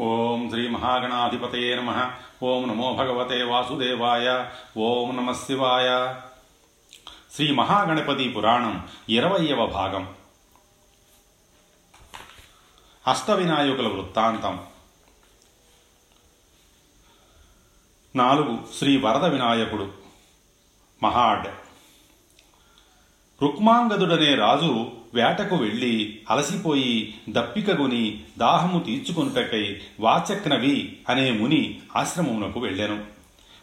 ఓం శ్రీ మహాగణాధిపతయే నమ. ఓం నమో భగవతే వాసుదేవాయ. ఓం నమ శివాయ. శ్రీ మహాగణపతి పురాణం ఇరవయవ భాగం. అష్టవినాయకుల వృత్తాంతం. నాలుగు శ్రీ వరద వినాయకుడు. మహాడ్. రుక్మాంగదుడనే రాజు వేటకు వెళ్ళి అలసిపోయి దప్పికగొని దాహము తీర్చుకొనుటకై వాచక్నవి అనే ముని ఆశ్రమమునకు వెళ్ళాను.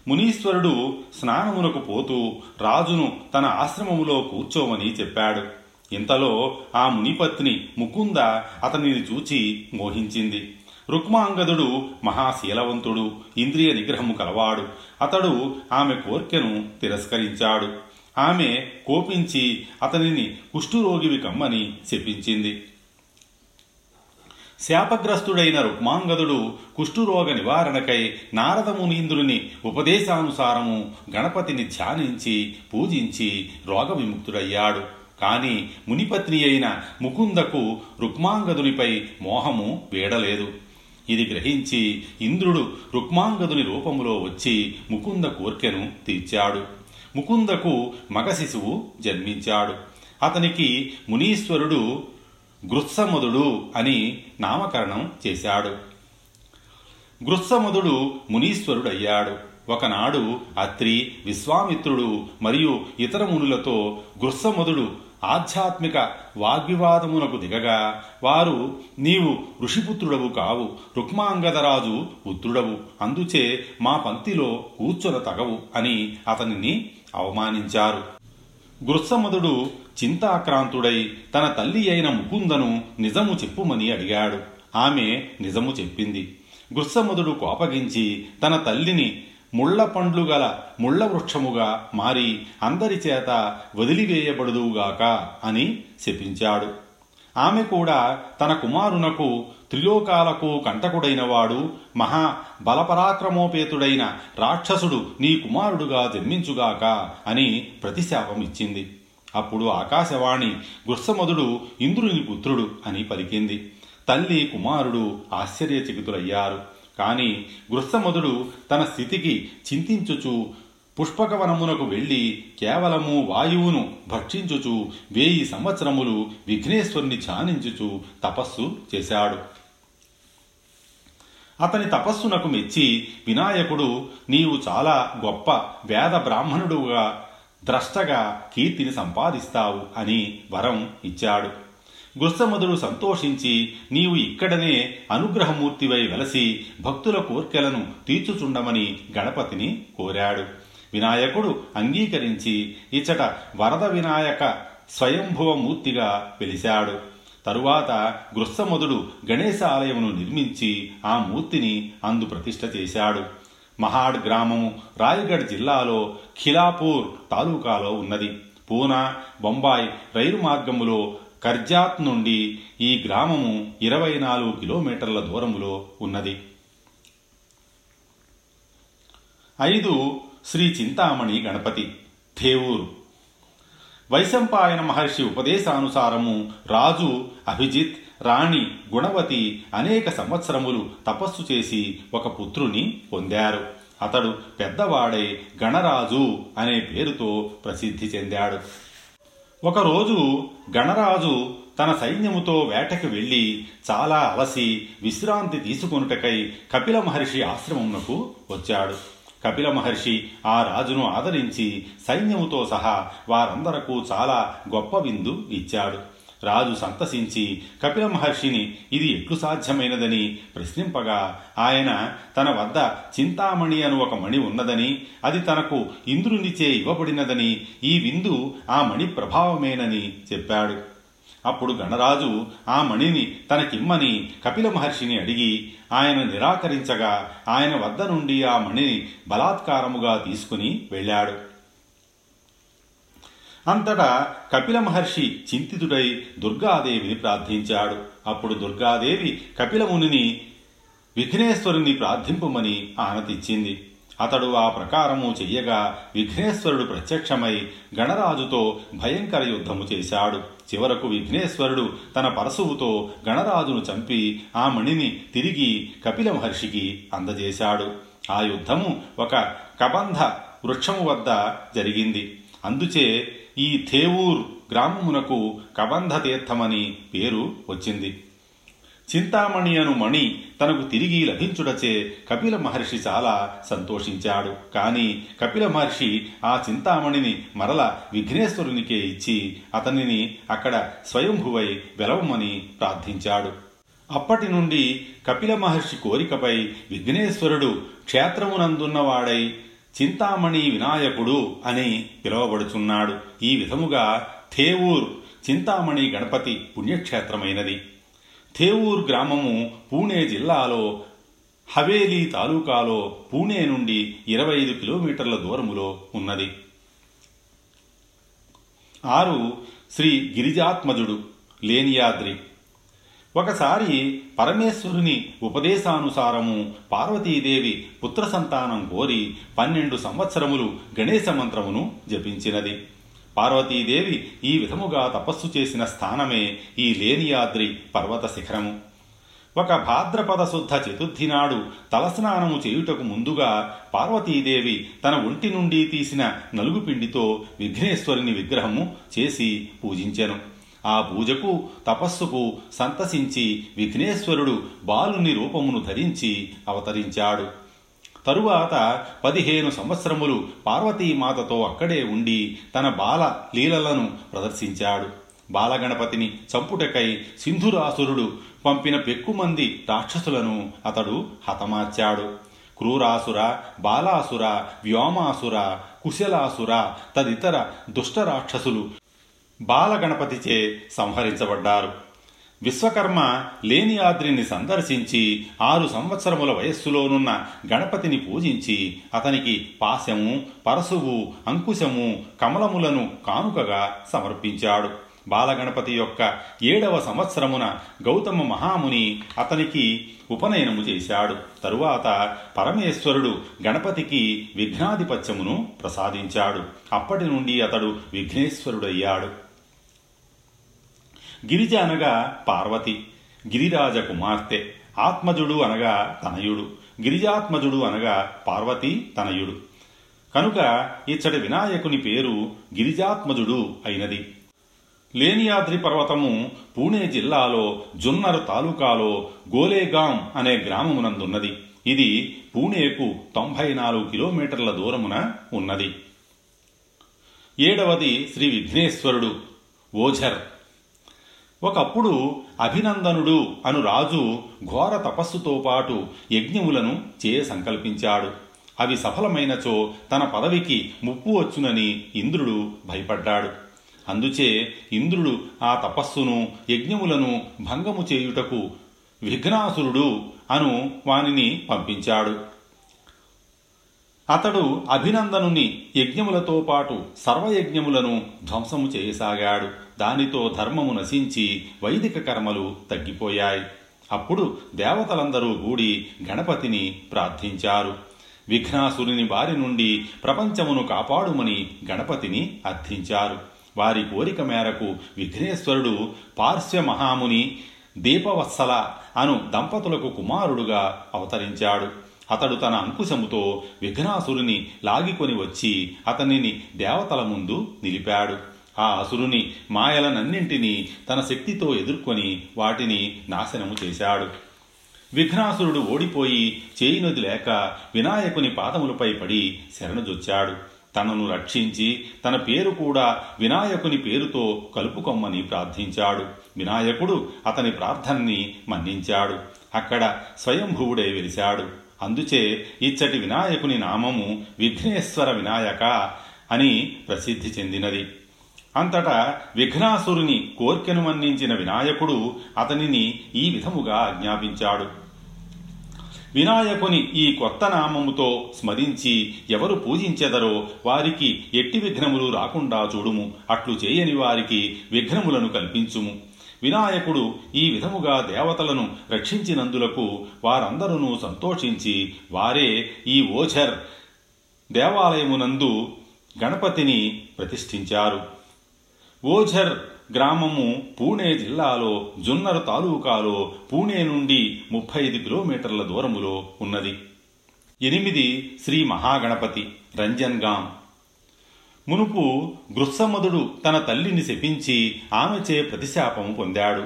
మునీశ్వరుడు స్నానమునకు పోతూ రాజును తన ఆశ్రమములో కూర్చోమని చెప్పాడు. ఇంతలో ఆ మునిపత్ని ముకుంద అతనిని చూచి మోహించింది. రుక్మాంగదుడు మహాశీలవంతుడు ఇంద్రియ నిగ్రహము కలవాడు. అతడు ఆమె కోర్కెను తిరస్కరించాడు. ఆమె కోపించి అతనిని కుష్ఠురోగివి కమ్మని శపించింది. శాపగ్రస్తుడైన రుక్మాంగదుడు కుష్ఠురోగ నివారణకై నారదమునీంద్రుని ఉపదేశానుసారము గణపతిని ధ్యానించి పూజించి రోగ విముక్తుడయ్యాడు కానీ మునిపత్ని అయిన ముకుందకు రుక్మాంగదునిపై మోహము వీడలేదు. ఇది గ్రహించి ఇంద్రుడు రుక్మాంగదుని రూపములో వచ్చి ముకుంద కోర్కెను తీర్చాడు. ముకుందకు మగ శిశువు జన్మించాడు. అతనికి మునీశ్వరుడు గృత్సముదుడు అని నామకరణం చేశాడు. గృత్సముదుడు మునీశ్వరుడయ్యాడు. ఒకనాడు అత్రి విశ్వామిత్రుడు మరియు ఇతర మునులతో గృత్సముదుడు ఆధ్యాత్మిక వాగ్వివాదమునకు దిగగా వారు నీవు ఋషిపుత్రుడవు కావు రుక్మాంగదరాజు పుత్రుడవు అందుచే మా పంక్తిలో కూర్చొన తగవు అని అతనిని అవమానించారు. గృత్సమదుడు చింతాక్రాంతుడై తన తల్లి అయిన ముకుందను నిజము చెప్పుమని అడిగాడు. ఆమె నిజము చెప్పింది. గృత్సమదుడు కోపగించి తన తల్లిని ముళ్ళ పండ్లు గల ముళ్ళ వృక్షముగా మారి అందరి చేత వదిలివేయబడుదువుగాక అని శపించాడు. ఆమె కూడా తన కుమారునకు త్రిలోకాలకు కంటకుడైనవాడు మహా బలపరాక్రమోపేతుడైన రాక్షసుడు నీ కుమారుడుగా జన్మించుగాక అని ప్రతిశాపం ఇచ్చింది. అప్పుడు ఆకాశవాణి గుర్సమదుడు ఇంద్రుని పుత్రుడు అని పలికింది. తల్లి కుమారుడు ఆశ్చర్యచకితులయ్యారు. కానీ గృత్సమదుడు తన స్థితికి చింతించుచు పుష్పకవనమునకు వెళ్ళి కేవలము వాయువును భక్షించుచు వేయి సంవత్సరములు విఘ్నేశ్వరుని ధ్యానించుచు తపస్సు చేశాడు. అతని తపస్సునకు మెచ్చి వినాయకుడు నీవు చాలా గొప్ప వేద బ్రాహ్మణుడుగా ద్రష్టగా కీర్తిని సంపాదిస్తావు అని వరం ఇచ్చాడు. గృత్సమదుడు సంతోషించి నీవు ఇక్కడనే అనుగ్రహమూర్తివై వెలసి భక్తుల కోర్కెలను తీర్చుచుండమని గణపతిని కోరాడు. వినాయకుడు అంగీకరించి ఇచ్చట వరద వినాయక స్వయంభువమూర్తిగా వెలిశాడు. తరువాత గృత్సమదుడు గణేశ ఆలయమును నిర్మించి ఆ మూర్తిని అందు ప్రతిష్ఠ చేశాడు. మహాడ్ గ్రామము రాయగఢ్ జిల్లాలో ఖిలాపూర్ తాలూకాలో ఉన్నది. పూనా బొంబాయి రైలు మార్గములో కర్జాత్ నుండి ఈ గ్రామము ఇరవై నాలుగు కిలోమీటర్ల దూరములో ఉన్నది. ఐదు శ్రీ చింతామణి గణపతి థేవూరు వైశంపాయన మహర్షి ఉపదేశానుసారము రాజు అభిజిత్ రాణి గుణవతి అనేక సంవత్సరములు తపస్సు చేసి ఒక పుత్రుని పొందారు. అతడు పెద్దవాడై గణరాజు అనే పేరుతో ప్రసిద్ధి చెందాడు. ఒకరోజు గణరాజు తన సైన్యముతో వేటకి వెళ్ళి చాలా అలసి విశ్రాంతి తీసుకొనుటకై కపిల మహర్షి ఆశ్రమమునకు వచ్చాడు. కపిల మహర్షి ఆ రాజును ఆదరించి సైన్యముతో సహా వారందరకు చాలా గొప్ప విందు ఇచ్చాడు. రాజు సంతసించి కపిల మహర్షిని ఇది ఎట్లు సాధ్యమైనదని ప్రశ్నింపగా ఆయన తన వద్ద చింతామణి అను ఒక మణి ఉన్నదని అది తనకు ఇంద్రునిచే ఇవ్వబడినదని ఈ విందు ఆ మణి ప్రభావమేనని చెప్పాడు. అప్పుడు గణరాజు ఆ మణిని తనకిమ్మని కపిల మహర్షిని అడిగి ఆయన నిరాకరించగా ఆయన వద్ద నుండి ఆ మణిని బలాత్కారముగా తీసుకుని వెళ్ళాడు. అంతటా కపిల మహర్షి చింతితుడై దుర్గాదేవిని ప్రార్థించాడు. అప్పుడు దుర్గాదేవి కపిలమునిని విఘ్నేశ్వరుని ప్రార్థింపుమని ఆనతిచ్చింది అతడు ఆ ప్రకారము చెయ్యగా విఘ్నేశ్వరుడు ప్రత్యక్షమై గణరాజుతో భయంకర యుద్ధము చేశాడు. చివరకు విఘ్నేశ్వరుడు తన పరశువుతో గణరాజును చంపి ఆ మణిని తిరిగి కపిల మహర్షికి అందజేశాడు. ఆ యుద్ధము ఒక కబంధ వృక్షము వద్ద జరిగింది. అందుచే ఈ థేవూర్ గ్రామమునకు కబంధ తీర్థమని పేరు వచ్చింది. చింతామణి అను మణి తనకు తిరిగి లభించుటచే కపిల మహర్షి చాలా సంతోషించాడు. కానీ కపిల మహర్షి ఆ చింతామణిని మరల విఘ్నేశ్వరునికే ఇచ్చి అతనిని అక్కడ స్వయంభువై వెలవమని ప్రార్థించాడు. అప్పటి నుండి కపిల మహర్షి కోరికపై విఘ్నేశ్వరుడు క్షేత్రమునందున్నవాడై చింతామణి వినాయకుడు అని పిలువబడుచున్నాడు. ఈ విధముగా థేవూర్ చింతామణి గణపతి పుణ్యక్షేత్రమైనది. థేవూర్ గ్రామము పూణే జిల్లాలో హవేలీ తాలూకాలో పూణే నుండి ఇరవై ఐదు కిలోమీటర్ల దూరములో ఉన్నది. ఆరు శ్రీ గిరిజాత్మజుడు లేనియాద్రి. ఒకసారి పరమేశ్వరుని ఉపదేశానుసారము పార్వతీదేవి పుత్ర సంతానం కోరి పన్నెండు సంవత్సరములు గణేశ మంత్రమును జపించినది. పార్వతీదేవి ఈ విధముగా తపస్సు చేసిన స్థానమే ఈ లేనియాద్రి పర్వత శిఖరము. ఒక భాద్రపద శుద్ధ చతుర్థి నాడు తలస్నానము చేయుటకు ముందుగా పార్వతీదేవి తన ఒంటి నుండి తీసిన నలుగు పిండితో విఘ్నేశ్వరుని విగ్రహము చేసి పూజించెను. ఆ పూజకు తపస్సుకు సంతసించి విఘ్నేశ్వరుడు బాలుని రూపమును ధరించి అవతరించాడు. తరువాత పదిహేను సంవత్సరములు పార్వతీమాతతో అక్కడే ఉండి తన బాల లీలలను ప్రదర్శించాడు. బాలగణపతిని చంపుటకై సింధురాసురుడు పంపిన పెక్కుమంది రాక్షసులను అతడు హతమార్చాడు. క్రూరాసుర బాలాసుర వ్యోమాసుర కుశలాసుర తదితర దుష్ట రాక్షసులు బాలగణపతిచే సంహరించబడ్డారు. విశ్వకర్మ లేనియాద్రిని సందర్శించి ఆరు సంవత్సరముల వయస్సులోనున్న గణపతిని పూజించి అతనికి పాశము పరశువు అంకుశము కమలములను కానుకగా సమర్పించాడు. బాలగణపతి యొక్క ఏడవ సంవత్సరమున గౌతమ మహాముని అతనికి ఉపనయనము చేశాడు. తరువాత పరమేశ్వరుడు గణపతికి విఘ్నాధిపత్యమును ప్రసాదించాడు. అప్పటి నుండి అతడు విఘ్నేశ్వరుడయ్యాడు. గిరిజ అనగా పార్వతి గిరిరాజ కుమార్తె ఆత్మజుడు అనగా తనయుడు గిరిజాత్మజుడు అనగా పార్వతి తనయుడు. కనుక ఇచ్చటి వినాయకుని పేరు గిరిజాత్మజుడు అయినది. లేనియాద్రి పర్వతము పూణే జిల్లాలో జున్నరు తాలూకాలో గోలేగాం అనే గ్రామమునందున్నది. ఇది పూణేకు తొంభై నాలుగు కిలోమీటర్ల దూరమున ఉన్నది. ఏడవది శ్రీ విఘ్నేశ్వరుడు ఓఝర్. ఒకప్పుడు అభినందనుడు అను రాజు ఘోర తపస్సుతో పాటు యజ్ఞములను చేయ సంకల్పించాడు అవి సఫలమైనచో తన పదవికి ముప్పు వచ్చునని ఇంద్రుడు భయపడ్డాడు. అందుచే ఇంద్రుడు ఆ తపస్సును యజ్ఞములను భంగము చేయుటకు విఘ్నాసురుడు అను వానిని పంపించాడు. అతడు అభినందనుని యజ్ఞములతో పాటు సర్వయజ్ఞములను ధ్వంసము చేయసాగాడు. దానితో ధర్మము నశించి వైదిక కర్మలు తగ్గిపోయాయి. అప్పుడు దేవతలందరూ గూడి గణపతిని ప్రార్థించారు. విఘ్నాసురుని బారి నుండి ప్రపంచమును కాపాడుమని గణపతిని అర్థించారు. వారి కోరిక మేరకు విఘ్నేశ్వరుడు పార్శ్వ మహాముని దీపవత్సల అను దంపతులకు కుమారుడుగా అవతరించాడు. అతడు తన అంకుశముతో విఘ్నాసురుని లాగికొని వచ్చి అతనిని దేవతల ముందు నిలిపాడు. ఆ అసురుని మాయలనన్నింటినీ తన శక్తితో ఎదుర్కొని వాటిని నాశనము చేశాడు. విఘ్నాసురుడు ఓడిపోయి చేయినది లేక వినాయకుని పాదములపై పడి శరణుజొచ్చాడు తనను రక్షించి తన పేరు కూడా వినాయకుని పేరుతో కలుపుకొమ్మని ప్రార్థించాడు. వినాయకుడు అతని ప్రార్థనని మన్నించాడు. అక్కడ స్వయంభువుడై వెలిశాడు. అందుచే ఇచ్చటి వినాయకుని నామము విఘ్నేశ్వర వినాయక అని ప్రసిద్ధి చెందినది. అంతటా విఘ్నాసురుని కోర్కెను మన్నించిన వినాయకుడు అతనిని ఈ విధముగా ఆజ్ఞాపించాడు. వినాయకుని ఈ కొత్త నామముతో స్మరించి ఎవరు పూజించెదరో వారికి ఎట్టి విఘ్నములు రాకుండా చూడుము. అట్లు చేయని వారికి విఘ్నములను కల్పించుము. వినాయకుడు ఈ విధముగా దేవతలను రక్షించినందులకు వారందరూ సంతోషించి వారే ఈ ఓఝర్ దేవాలయమునందు గణపతిని ప్రతిష్ఠించారు. ఓఝర్ గ్రామము పూణే జిల్లాలో జున్నర్ తాలూకాలో పూణే నుండి ముప్పై ఐదు కిలోమీటర్ల దూరములో ఉన్నది. ఎనిమిది శ్రీ మహాగణపతి రంజన్గాం మునుపు గృత్సమదుడు తన తల్లిని శపించి ఆమెచే ప్రతిశాపము పొందాడు.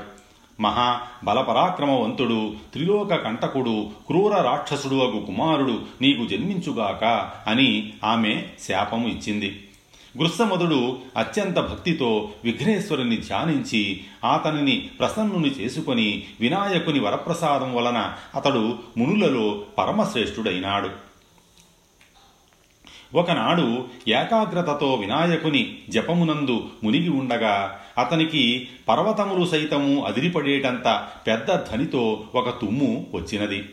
మహా బలపరాక్రమవంతుడు త్రిలోక కంటకుడు క్రూర రాక్షసుడు అగు కుమారుడు నీకు జన్మించుగాక అని ఆమె శాపము ఇచ్చింది. గృత్సమధుడు అత్యంత భక్తితో విఘ్నేశ్వరుని ధ్యానించి అతనిని ప్రసన్నుని చేసుకొని వినాయకుని వరప్రసాదం వలన అతడు మునులలో పరమశ్రేష్ఠుడైనాడు. ఒకనాడు ఏకాగ్రతతో వినాయకుని జపమునందు మునిగి ఉండగా అతనికి పర్వతములు సైతము అదిరిపడేటంత పెద్ద ధనితో ఒక తుమ్ము వచ్చినది.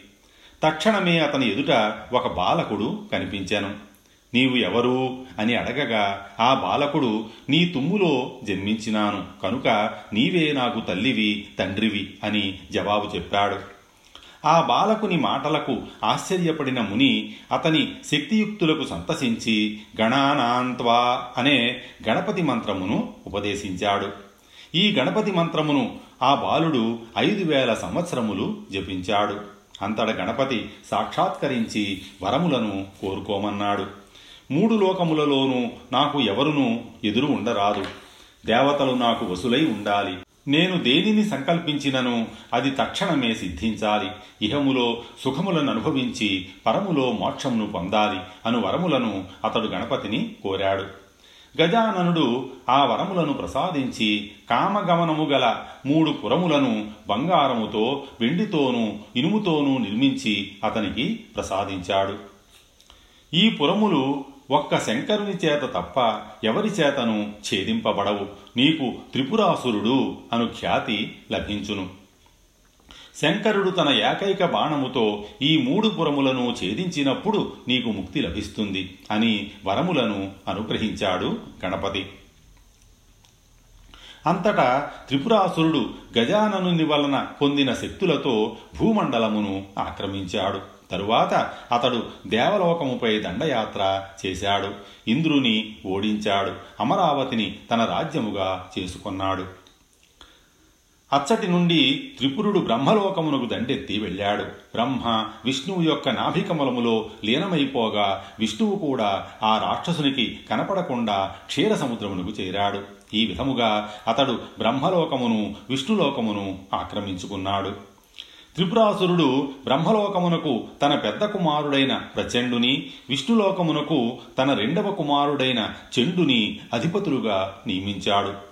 తక్షణమే అతని ఎదుట ఒక బాలకుడు కనిపించాను. నీవు ఎవరు? అని అడగగా ఆ బాలకుడు నీ తుమ్ములో జన్మించినాను కనుక నీవే నాకు తల్లివి తండ్రివి అని జవాబు చెప్పాడు. ఆ బాలకుని మాటలకు ఆశ్చర్యపడిన ముని అతని శక్తియుక్తులకు సంతసించి గణానాంత్వా అనే గణపతి మంత్రమును ఉపదేశించాడు. ఈ గణపతి మంత్రమును ఆ బాలుడు ఐదు వేల సంవత్సరములు జపించాడు. అంతట గణపతి సాక్షాత్కరించి వరములను కోరుకోమన్నాడు. మూడు లోకములలోనూ నాకు ఎవరునూ ఎదురు ఉండరాదు. దేవతలు నాకు వసులై ఉండాలి. నేను దేనిని సంకల్పించినను? అది తక్షణమే సిద్ధించాలి. ఇహములో సుఖములను అనుభవించి పరములో మోక్షమును పొందాలి అను వరములను అతడు గణపతిని కోరాడు. గజాననుడు ఆ వరములను ప్రసాదించి కామగమనము గల మూడు పురములను బంగారముతో వెండితోనూ ఇనుముతోనూ నిర్మించి అతనికి ప్రసాదించాడు. ఈ పురములు ఒక్క శంకరుని చేత తప్ప ఎవరి చేతను ఛేదింపబడవు. నీకు త్రిపురాసురుడు అను ఖ్యాతి లభించును. శంకరుడు తన ఏకైక బాణముతో ఈ మూడు పురములను ఛేదించినప్పుడు నీకు ముక్తి లభిస్తుంది అని వరములను అనుగ్రహించాడు గణపతి. అంతటా త్రిపురాసురుడు గజాననుని వలన పొందిన శక్తులతో భూమండలమును ఆక్రమించాడు. తరువాత అతడు దేవలోకముపై దండయాత్ర చేశాడు. ఇంద్రుని ఓడించాడు. అమరావతిని తన రాజ్యముగా చేసుకున్నాడు. అచ్చటి నుండి త్రిపురుడు బ్రహ్మలోకమునకు దండెత్తి వెళ్ళాడు. బ్రహ్మ విష్ణువు యొక్క నాభికమలములో లీనమైపోగా విష్ణువు కూడా ఆ రాక్షసునికి కనపడకుండా క్షీర సముద్రమునకు చేరాడు. ఈ విధముగా అతడు బ్రహ్మలోకమును విష్ణులోకమును ఆక్రమించుకున్నాడు. త్రిపురాసురుడు బ్రహ్మలోకమునకు తన పెద్ద కుమారుడైన ప్రచండుని విష్ణులోకమునకు తన రెండవ కుమారుడైన చెండుని అధిపతులుగా నియమించాడు.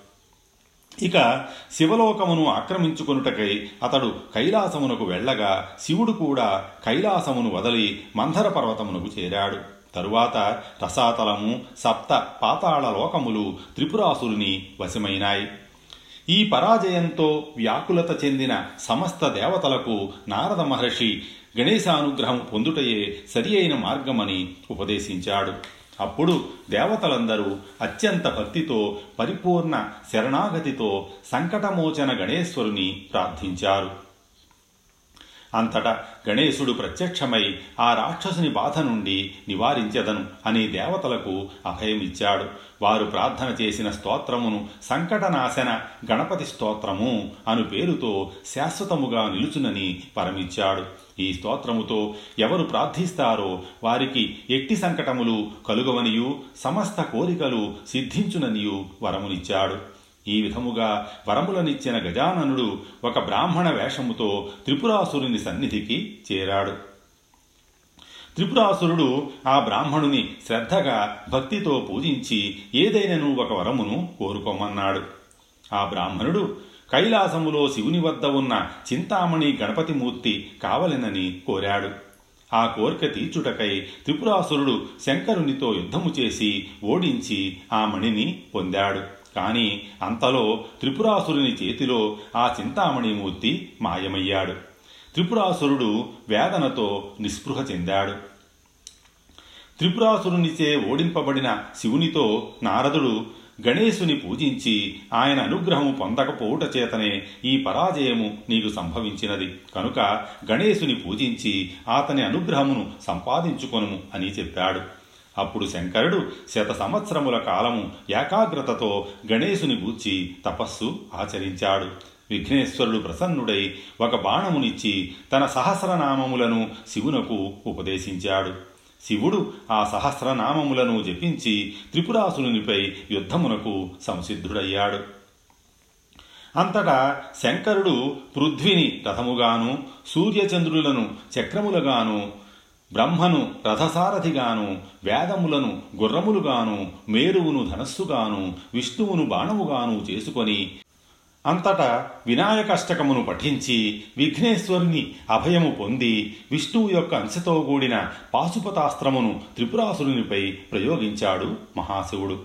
ఇక శివలోకమును ఆక్రమించుకొనుటకై అతడు కైలాసమునకు వెళ్ళగా శివుడు కూడా కైలాసమును వదలి మంధర పర్వతమునకు చేరాడు. తరువాత రసాతలము సప్త పాతాళ లోకములు త్రిపురాసురుని వశమైనాయి. ఈ పరాజయంతో వ్యాకులత చెందిన సమస్త దేవతలకు నారద మహర్షి గణేశానుగ్రహం పొందుటయే సరి అయిన మార్గమని ఉపదేశించాడు. అప్పుడు దేవతలందరూ అత్యంత భక్తితో పరిపూర్ణ శరణాగతితో సంకటమోచన గణేశ్వరుని ప్రార్థించారు. అంతటా గణేశుడు ప్రత్యక్షమై ఆ రాక్షసుని బాధ నుండి నివారించెదను అని దేవతలకు అభయమిచ్చాడు. వారు ప్రార్థన చేసిన స్తోత్రమును సంకటనాశన గణపతి స్తోత్రము అను పేరుతో శాశ్వతముగా నిలుచునని పరమిచ్చాడు. ఈ స్తోత్రముతో ఎవరు ప్రార్థిస్తారో వారికి ఎట్టి సంకటములు కలుగవనియు సమస్త కోరికలు సిద్ధించుననియు వరమునిచ్చాడు. ఈ విధముగా వరములనిచ్చిన గజాననుడు ఒక బ్రాహ్మణ వేషముతో త్రిపురాసురుని సన్నిధికి చేరాడు. త్రిపురాసురుడు ఆ బ్రాహ్మణుని శ్రద్ధగా భక్తితో పూజించి ఏదైనను ఒక వరమును కోరుకోమన్నాడు. ఆ బ్రాహ్మణుడు కైలాసములో శివుని వద్ద ఉన్న చింతామణి గణపతిమూర్తి కావలెనని కోరాడు. ఆ కోరిక తీర్చుటకై త్రిపురాసురుడు శంకరునితో యుద్ధము చేసి ఓడించి ఆ మణిని పొందాడు. కానీ అంతలో త్రిపురాసురుని చేతిలో ఆ చింతామణిమూర్తి మాయమయ్యాడు. త్రిపురాసురుడు వేదనతో నిస్పృహ చెందాడు. త్రిపురాసురునిచే ఓడింపబడిన శివునితో నారదుడు గణేశుని పూజించి ఆయన అనుగ్రహము పొందకపోవుట చేతనే ఈ పరాజయము నీకు సంభవించినది. కనుక గణేశుని పూజించి అతని అనుగ్రహమును సంపాదించుకొనుము అని చెప్పాడు. అప్పుడు శంకరుడు శత సంవత్సరముల కాలము ఏకాగ్రతతో గణేశుని గూర్చి తపస్సు ఆచరించాడు. విఘ్నేశ్వరుడు ప్రసన్నుడై ఒక బాణమునిచ్చి తన సహస్రనామములను శివునకు ఉపదేశించాడు. శివుడు ఆ సహస్రనామములను జపించి త్రిపురాసురునిపై యుద్ధమునకు సంసిద్ధుడయ్యాడు. అంతటా శంకరుడు పృథ్విని రథముగాను సూర్యచంద్రులను చక్రములుగాను బ్రహ్మను రథసారథిగాను వేదములను గుర్రములుగాను మేరువును ధనస్సుగాను విష్ణువును బాణముగాను చేసుకొని అంతటా వినాయకాష్టకమును పఠించి విఘ్నేశ్వరుని అభయము పొంది విష్ణువు యొక్క అంశతో కూడిన పాశుపతాస్త్రమును త్రిపురాసురునిపై ప్రయోగించాడు మహాశివుడు.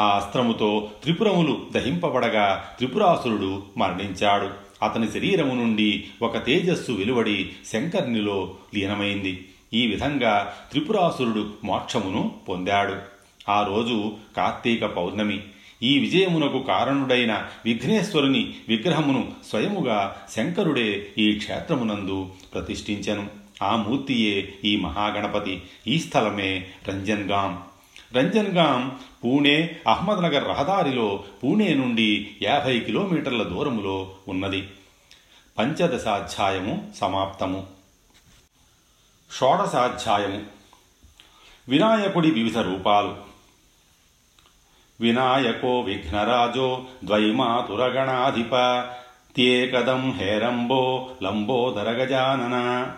ఆ అస్త్రముతో త్రిపురములు దహింపబడగా త్రిపురాసురుడు మరణించాడు. అతని శరీరము నుండి ఒక తేజస్సు వెలువడి శంకర్నిలో లీనమైంది. ఈ విధంగా త్రిపురాసురుడు మోక్షమును పొందాడు. ఆ రోజు కార్తీక పౌర్ణమి. ఈ విజయమునకు కారణుడైన విఘ్నేశ్వరుని విగ్రహమును స్వయముగా శంకరుడే ఈ క్షేత్రమునందు ప్రతిష్ఠించెను. ఆ మూర్తియే ఈ మహాగణపతి. ఈ స్థలమే రంజన్గాం. రంజన్గాం పూణే అహ్మద్నగర్ రహదారిలో పూణే నుండి యాభై కిలోమీటర్ల దూరములో ఉన్నది. పంచదశాధ్యాయము సమాప్తము. షోడశాధ్యాయము. వినాయకుడి వివిధ రూపాలు. వినాయకో విఘ్నరాజో ద్వైమాతురగణాధిప త్యేకదం హేరంబో లంబోదర గజానన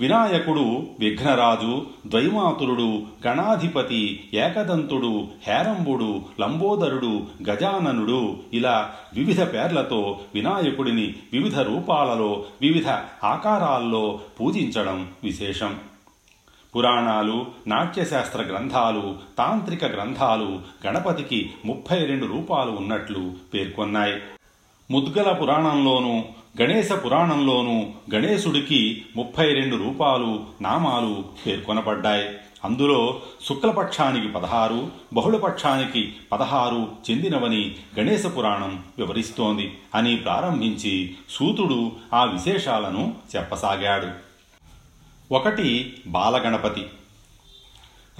వినాయకుడు విఘ్నరాజు ద్వైమాతురుడు గణాధిపతి ఏకదంతుడు హేరంబుడు లంబోదరుడు గజాననుడు ఇలా వివిధ పేర్లతో వినాయకుడిని వివిధ రూపాలలో వివిధ ఆకారాల్లో పూజించడం విశేషం. పురాణాలు నాట్యశాస్త్ర గ్రంథాలు తాంత్రిక గ్రంథాలు గణపతికి ముప్పై రెండు రూపాలు ఉన్నట్లు పేర్కొన్నాయి. ముద్గల పురాణంలోనూ గణేశ పురాణంలోనూ గణేశుడికి ముప్పై రెండు రూపాలు నామాలు పేర్కొనబడ్డాయి. అందులో శుక్లపక్షానికి పదహారు బహుళపక్షానికి పదహారు చెందినవని గణేశ పురాణం వివరిస్తోంది అని ప్రారంభించి సూతుడు ఆ విశేషాలను చెప్పసాగాడు. ఒకటి బాలగణపతి.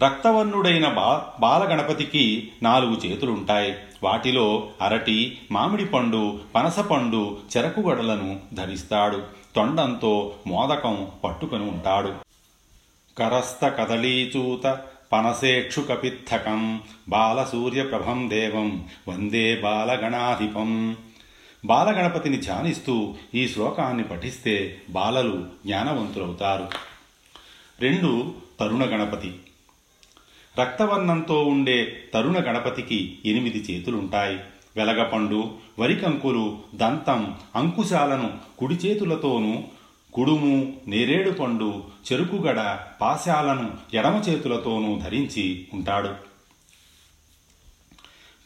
రక్తవర్ణుడైన బా బాలగణపతికి నాలుగు చేతులుంటాయి. వాటిలో అరటి మామిడి పండు పనసపండు చెరకుగడలను ధరిస్తాడు. తొండంతో మోదకం పట్టుకొని ఉంటాడు. కరస్థ కదళీచూత పనసేక్షు కపిత్తకం బాలసూర్యప్రభం దేవం వందే బాలగణాధిపం. బాలగణపతిని ధ్యానిస్తూ ఈ శ్లోకాన్ని పఠిస్తే బాలలు జ్ఞానవంతులవుతారు. రెండు తరుణ గణపతి రక్తవర్ణంతో ఉండే తరుణ గణపతికి ఎనిమిది చేతులుంటాయి. వెలగపండు వరికంకులు దంతం అంకుశాలను కుడి చేతులతోనూ కుడుము నేరేడు పండు చెరుకుగడ పాశాలను ఎడమ చేతులతోనూ ధరించి ఉంటాడు.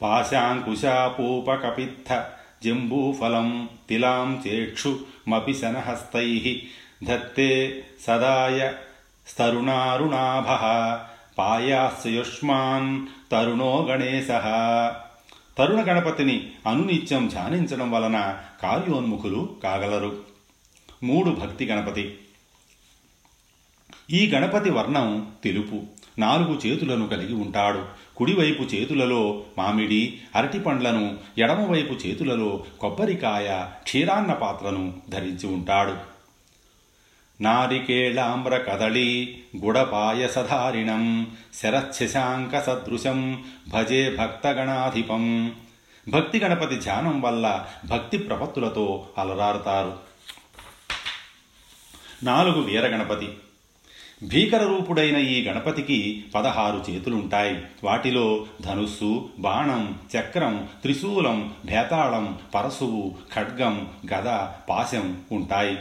పాశాంకుశాపూపకపిత్థ జంబూఫలం తిలాం చేక్షు మపిశనహస్తై ధత్తే సదాయ స్తరుణారుణాభ పాయాస్యుష్మాన్ తరుణో గణేశ. తరుణ గణపతిని అనునిత్యం ధ్యానించడం వలన కార్యోన్ముఖులు కాగలరు. మూడు భక్తి గణపతి. ఈ గణపతి వర్ణం తెలుపు. నాలుగు చేతులను కలిగి ఉంటాడు. కుడివైపు చేతులలో మామిడి అరటి పండ్లను ఎడమవైపు చేతులలో కొబ్బరికాయ క్షీరాన్న పాత్రను ధరించి ఉంటాడు. నారికేళామ్ర కదళీ గుడపాయసధారిణం శరశశాంక సదృశం భజే భక్తగణాధిపం భక్తి గణపతి ధ్యానం వల్ల భక్తి ప్రపత్తులతో అలరారుతారు. నాలుగు వీరగణపతి భీకర రూపుడైన ఈ గణపతికి పదహారు చేతులుంటాయి. వాటిలో ధనుస్సు బాణం చక్రం త్రిశూలం భేతాళం పరశువు ఖడ్గం గద పాశం ఉంటాయి.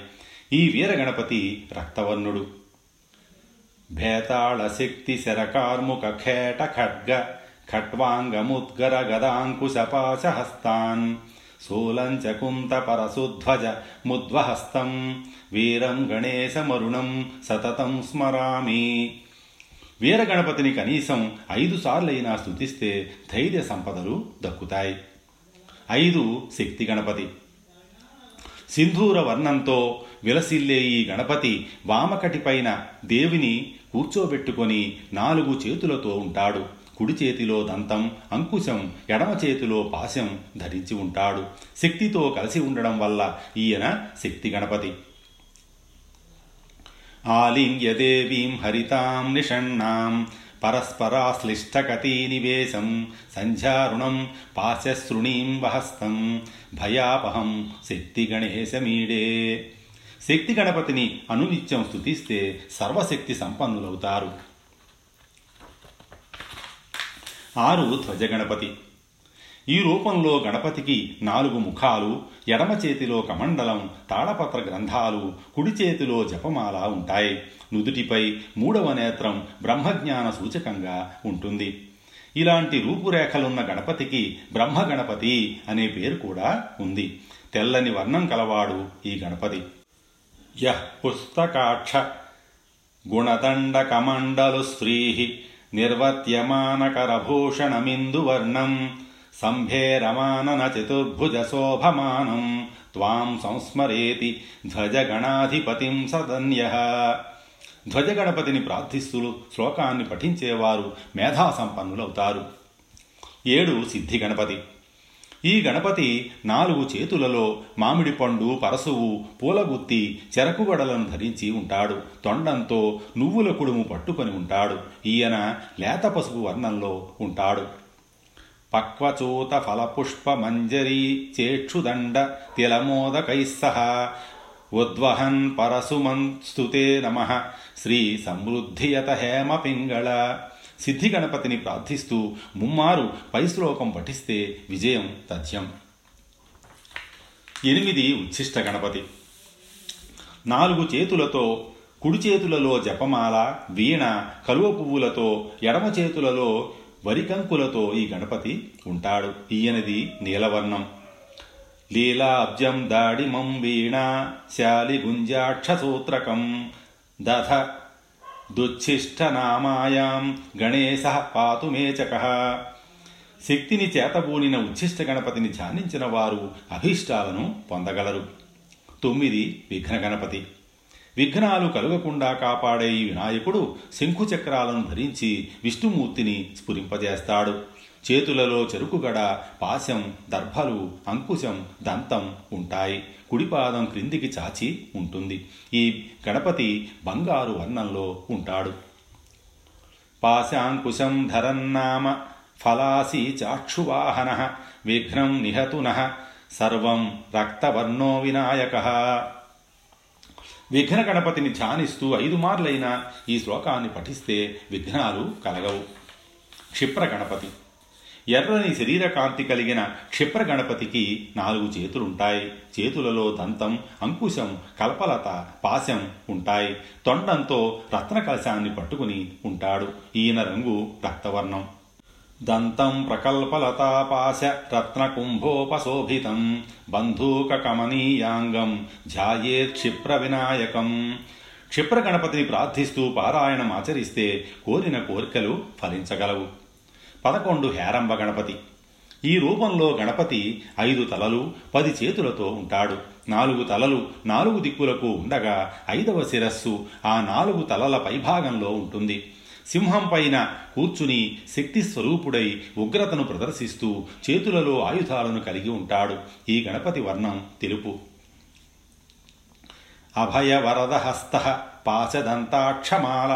ఈ వీరగణపతి రక్తవర్ణుడు. భేతాళ శక్తి శరకార్ముక ఖేట ఖడ్గ ఖట్వాంగముద్గర గదాంకుశపాశహస్తాన్ శూలంచకుంత పరశుధ్వజ ముద్వహస్తం వీరం గణేశమరుణం సతతం స్మరామి. వీరగణపతిని కనీసం ఐదు సార్లైనా స్థుతిస్తే ధైర్య సంపదలు దక్కుతాయి. ఐదు శక్తి గణపతి. సింధూర వర్ణంతో విలసిల్లే ఈ గణపతి వామకటిపైన దేవిని కూర్చోబెట్టుకొని నాలుగు చేతులతో ఉంటాడు. కుడి చేతిలో దంతం అంకుశం ఎడమ చేతిలో పాశం ధరించి ఉంటాడు. శక్తితో కలిసి ఉండడం వల్ల ఈయన శక్తి గణపతి. ఆలింగ్య దేవీం హరితాం నిషణ్ణాం పరస్పరాశ్లిష్టకతీనివేశం సంధ్యారుణం పాశశృణీం వహస్తం భయాపహం శక్తి గణేశమీడే శక్తి గణపతిని అనునిత్యం స్థుతిస్తే సర్వశక్తి సంపన్నులవుతారు. ఆరు ధ్వజ గణపతి ఈ రూపంలో గణపతికి నాలుగు ముఖాలు ఎడమ చేతిలో కమండలం తాళపత్ర గ్రంథాలు కుడి చేతిలో జపమాల ఉంటాయి. నుదుటిపై మూడవ నేత్రం బ్రహ్మజ్ఞాన సూచకంగా ఉంటుంది. ఇలాంటి రూపురేఖలున్న గణపతికి బ్రహ్మ గణపతి అనే పేరు కూడా ఉంది. తెల్లని వర్ణం కలవాడు ఈ గణపతి. యః పుస్తకాక్ష గుణదండ కమండలు స్త్రీ నిర్వర్త్యమానకరభూషణమిందువర్ణం సంభేరమానన చతుర్భుజ శోభమానం. త్వాం సంస్మరేతి ధ్వజగణాధిపతిం సదన్య. ధ్వజగణపతిని ప్రార్థిస్తూ శ్లోకాన్ని పఠించేవారు మేధా సంపన్నులవుతారు ఏడు సిద్ధి గణపతి. ఈ గణపతి నాలుగు చేతులలో మామిడి పండు పరసువు పూలగుత్తి చెరకుగడలను ధరించి ఉంటాడు. తొండంతో నువ్వుల కుడుము పట్టుకొని ఉంటాడు. ఈయన లేత పసుపు వర్ణంలో ఉంటాడు. పక్వచూత ఫలపుష్ప మంజరీ చేక్షుదండ తిలమోదకైస్సహ. ఉద్వహన్ పరసుమంస్తుతే నమ. శ్రీ సమృద్ధియత హేమ పింగళ సిద్ధి గణపతిని ప్రార్థిస్తూ ముమ్మారు పై శ్లోకం పఠిస్తే విజయం తథ్యం. ఎనిమిది ఉచ్ఛిష్ట గణపతి. నాలుగు చేతులతో కుడి చేతులలో జపమాల వీణ కలువ పువ్వులతో ఎడమ చేతులలో వరికంకులతో ఈ గణపతి ఉంటాడు. ఈయనది నీలవర్ణం. లీలాబ్జం దాడిమం వీణ శాలిగుంజాక్షసూత్రకం దధ దుచ్ఛిష్టనామాయాం గణేశ పాతు మేచక. శక్తిని చేతబూనిన ఉచ్ఛిష్ట గణపతిని ధ్యానించిన వారు అభీష్టాలను పొందగలరు. తొమ్మిది విఘ్న గణపతి విఘ్నాలు కలుగకుండా కాపాడే ఈ వినాయకుడు శంఖుచక్రాలను ధరించి విష్ణుమూర్తిని స్ఫురింపజేస్తాడు. చేతులలో చెరుకుగడ పాశం దర్భలు అంకుశం దంతం ఉంటాయి. కుడిపాదం క్రిందికి చాచి ఉంటుంది. ఈ గణపతి బంగారు వర్ణంలో ఉంటాడు. పాశాంకుశం ధరన్నామ ఫలాసి చాక్షువాహన విఘ్నం నిహతున సర్వం రక్తవర్ణో వినాయక. విఘ్న గణపతిని ధ్యానిస్తూ ఐదు మార్లైనా ఈ శ్లోకాన్ని పఠిస్తే విఘ్నాలు కలగవు. క్షిప్ర గణపతి. ఎర్రని శరీర కాంతి కలిగిన క్షిప్ర గణపతికి నాలుగు చేతులుంటాయి. చేతులలో దంతం అంకుశం కల్పలత పాశం ఉంటాయి. తొండంతో రత్న కలశాన్ని పట్టుకుని ఉంటాడు. ఈయన రంగు రక్తవర్ణం. దంతం ప్రకల్పలతాపాశ రత్నకుంభోపశోభితం బంధూకకమనీయాంగం ధ్యాయేత్ క్షిప్ర వినాయకం క్షిప్ర గణపతిని ప్రార్థిస్తూ పారాయణం ఆచరిస్తే కోరిన కోరికలు ఫలించగలవు. పదకొండు హేరంబ గణపతి. ఈ రూపంలో గణపతి ఐదు తలలు పది చేతులతో ఉంటాడు. నాలుగు తలలు నాలుగు దిక్కులకు ఉండగా ఐదవ శిరస్సు ఆ నాలుగు తలల పైభాగంలో ఉంటుంది. సింహం పైన కూర్చుని శక్తి స్వరూపుడై ఉగ్రతను ప్రదర్శిస్తూ చేతులలో ఆయుధాలను కలిగి ఉంటాడు. ఈ గణపతి వర్ణం తెలుపు. అభయవరదహస్త పాశదంతాక్షమాల.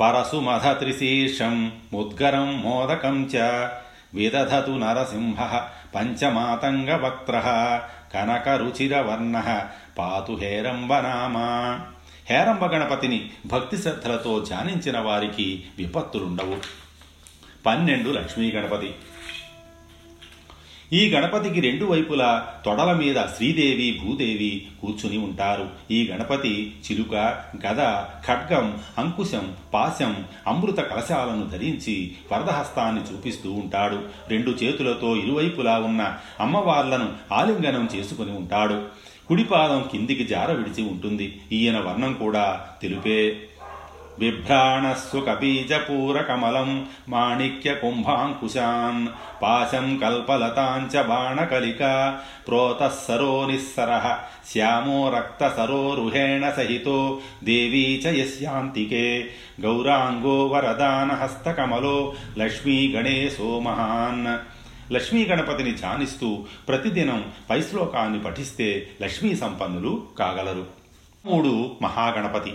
పరసుమధ త్రిశీర్షం ముద్గరం మోదకం చ. విదధతు నరసింహ పంచమాతంగవక్త్ర. కనకరుచిరవర్ణ పాతు హేరంబనామా హేరంబ గణపతిని భక్తి శ్రద్ధలతో ధ్యానించిన వారికి విపత్తులుండవు. పన్నెండు లక్ష్మీ గణపతి. ఈ గణపతికి రెండు వైపులా తొడల మీద శ్రీదేవి భూదేవి కూర్చుని ఉంటారు. ఈ గణపతి చిలుక గద ఖడ్గం అంకుశం పాశం అమృత కలశాలను ధరించి వరదహస్తాన్ని చూపిస్తూ ఉంటాడు. రెండు చేతులతో ఇరువైపులా ఉన్న అమ్మవార్లను ఆలింగనం చేసుకుని ఉంటాడు. కుడిపాదం కిందికి జార విడిచి ఉంటుంది. ఈయన వర్ణం కూడా తెలుపే. బిభ్రాణస్సు కబీజపూరకమలం మాణిక్య కుంభాంకుశాన్ పాశం కల్పలతాంచ బాణకలిక ప్రోతః నిస్సర నిస్సరः శ్యామో రక్తసరోరుహేణ సహితో దేవీ చ యస్యాంతికే గౌరాంగో వరదానహస్తకమలో లక్ష్మీ గణేశో మహాన్. లక్ష్మీ గణపతిని ధ్యానిస్తూ ప్రతిదినం పైశ్లోకాన్ని పఠిస్తే లక్ష్మీ సంపన్నులు కాగలరు. మూడు మహాగణపతి.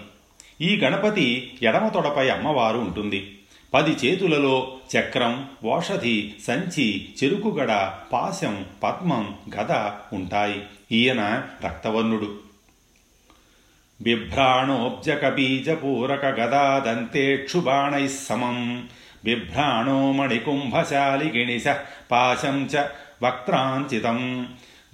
ఈ గణపతి ఎడమ తొడపై అమ్మవారు ఉంటుంది. పది చేతులలో చక్రం ఓషధి సంచి చెరుకుగడ పాశం పద్మం గద ఉంటాయి. ఈయన రక్తవర్ణుడు. బిభ్రాణోబ్జక బీజపూరక గదాదంతేక్షుబాణైः సమం. బిభ్రాణో మణికుంభశాలిగిణిశ పాశం చ వక్త్రాంచితం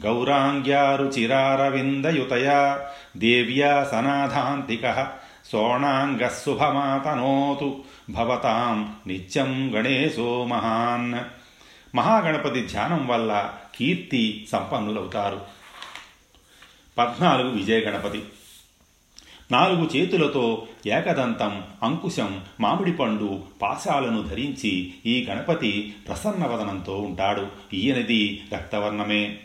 గౌరాంగ్యారుచిరారవిందయుతయా దేవ్యా సనాథాంతిక సోణాంగः శుభమాతనోతు భవతాం నిత్యం గణేశో మహాన్ మహాగణపతి ధ్యానం వల్ల కీర్తి సంపన్నులవుతారు। పద్నాలుగు విజయ గణపతి నాలుగు చేతులతో ఏకదంతం అంకుశం మామిడి పండు పాశాలను ధరించి ఈ గణపతి ప్రసన్నవదనంతో ఉంటాడు. ఈయనది రక్తవర్ణమే.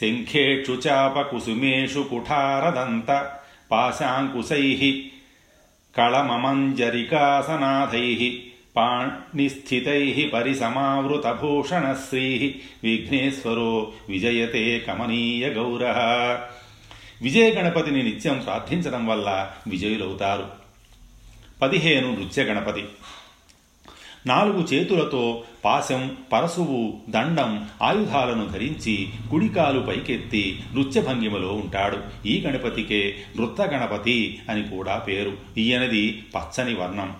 శంఖేషు చాప కుసుమేషు కుఠారదంత పాశాంకుశై కళమమంజరికాసనాథై పాణిస్థితై పరిసమావృతభూషణశ్రీ విఘ్నేశ్వరో విజయతే కమనీయ గౌర. విజయ గణపతిని నిత్యం ప్రార్థించడం వల్ల విజయులవుతారు. పదిహేను నృత్య గణపతి నాలుగు చేతులతో పాశం పరశువు దండం ఆయుధాలను ధరించి కుడికాలు పైకెత్తి నృత్య భంగిమలో ఉంటాడు. ఈ గణపతికే నృత్య గణపతి అని కూడా పేరు. ఈయనది పచ్చని వర్ణం.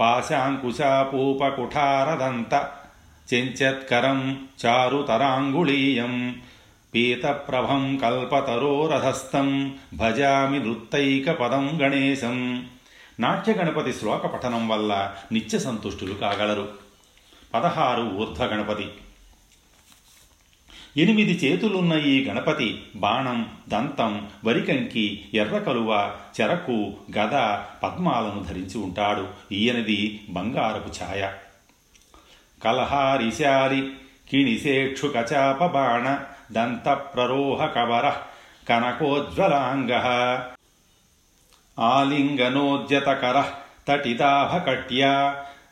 పాశాంకుశాపూపకుఠారదంత చెంచత్కరం చారుతరాంగుళీయం పీతప్రభం కల్పతరోరథస్థం భజామి నృత్తైకపదం గణేశం. నాట్య గణపతి శ్లోక పఠనం వల్ల నిత్య సంతుష్టులు కాగలరు. పదహారు ఊర్ధ్వ గణపతి. ఎనిమిది చేతులున్న ఈ గణపతి బాణం దంతం వరికంకి ఎర్ర కలువ చెరకు గద పద్మాలను ధరించి ఉంటాడు. ఈయనది బంగారపు ఛాయ. కలహారిశారి కిణిసేక్షుకచాప బాణ దంత ప్రరోహకవర కనకోజ్వలాంగ ఆలింగనోద్యతకర తటితాభకట్యా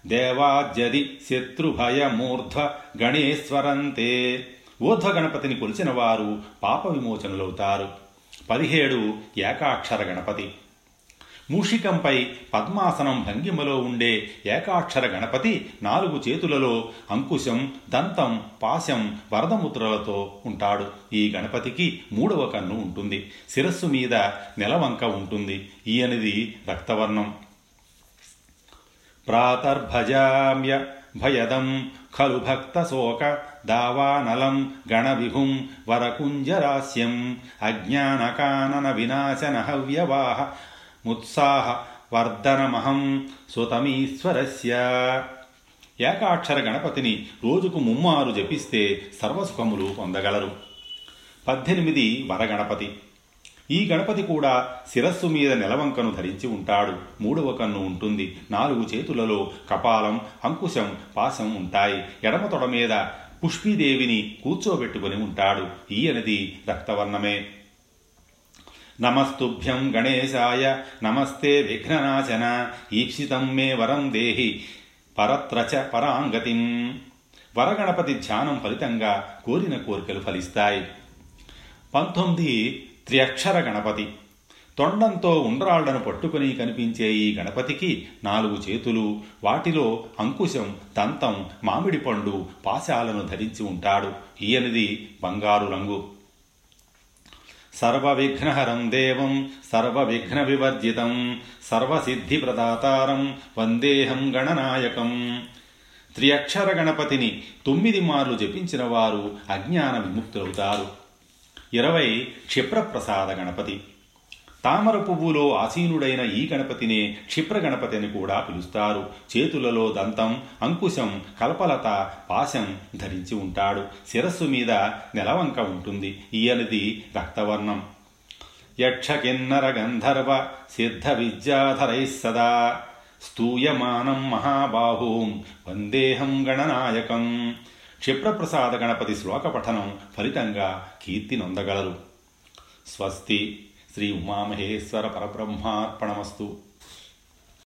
దేవాజ్యది శత్రుభయమూర్ధ్వ గణేశ్వరంతే ఊర్ధ్వ గణపతిని కొలిచిన వారు పాప విమోచనులవుతారు పదిహేడు ఏకాక్షర గణపతి మూషికంపై పద్మాసనం భంగిమలో ఉండే ఏకాక్షర గణపతి నాలుగు చేతులలో అంకుశం దంతం పాశం వరదముద్రలతో ఉంటాడు. ఈ గణపతికి మూడవ కన్ను ఉంటుంది. శిరస్సు మీద నెలవంక ఉంటుంది. ఈయనది రక్తవర్ణం. ప్రాతర్భజామ్య భయదం ఖలు భక్తశోక దావానలం గణవిభుం వరకుంజరాస్యం అజ్ఞానకానన వినాశన హవ్యవాహ ముత్సాహ వర్ధనమహం సుతమీశ్వరస్య. ఏకాక్షర గణపతిని రోజుకు ముమ్మారు జపిస్తే సర్వసుఖములు పొందగలరు. పద్దెనిమిది వరగణపతి. ఈ గణపతి కూడా శిరస్సు మీద నెలవంకను ధరించి ఉంటాడు. మూడవ కన్ను ఉంటుంది. నాలుగు చేతులలో కపాలం అంకుశం పాశం ఉంటాయి. ఎడమ తొడ మీద పుష్పీదేవిని కూర్చోబెట్టుకుని ఉంటాడు. ఈయనది రక్తవర్ణమే. నమస్తుభ్యం గణేశాయ నమస్తే విఘ్ననాశన ఈప్సితం మే వరం దేహి పరత్రచ పరాంగతిం. వరగణపతి ధ్యానం ఫలితంగా కోరిన కోరికలు ఫలిస్తాయి. పంతొమ్మిది త్రియక్షర గణపతి. తొండంతో ఉండ్రాళ్ళను పట్టుకుని కనిపించే ఈ గణపతికి నాలుగు చేతులు వాటిలో అంకుశం దంతం మామిడి పండు పాశాలను ధరించి ఉంటాడు. ఈయనది బంగారు రంగు. సర్వవిఘ్నహరం దేవం సర్వవిఘ్న వివర్జితం సర్వసిద్ధి ప్రదాతారం వందేహం గణనాయకం. త్రియక్షర గణపతిని తొమ్మిది మార్లు జపించిన వారు అజ్ఞాన విముక్తులవుతారు. ఇరవై క్షిప్రప్రసాద గణపతి. తామర పువ్వులో ఆసీనుడైన ఈ గణపతినే క్షిప్ర గణపతి అని కూడా పిలుస్తారు. చేతులలో దంతం అంకుశం కల్పలత పాశం ధరించి ఉంటాడు. శిరస్సు మీద నెలవంక ఉంటుంది. ఈయనది రక్తవర్ణం. యక్షకిన్నర గంధర్వ సిద్ధ విద్యాధరై సదా. స్తూయమానం మహాబాహూం. వందేహం గణనాయకం. క్షిప్రప్రసాద గణపతి శ్లోక పఠనం ఫలితంగా కీర్తి నొందగలరు. స్వస్తి. శ్రీ ఉమామహేశ్వర పరబ్రహ్మార్పణమస్తు.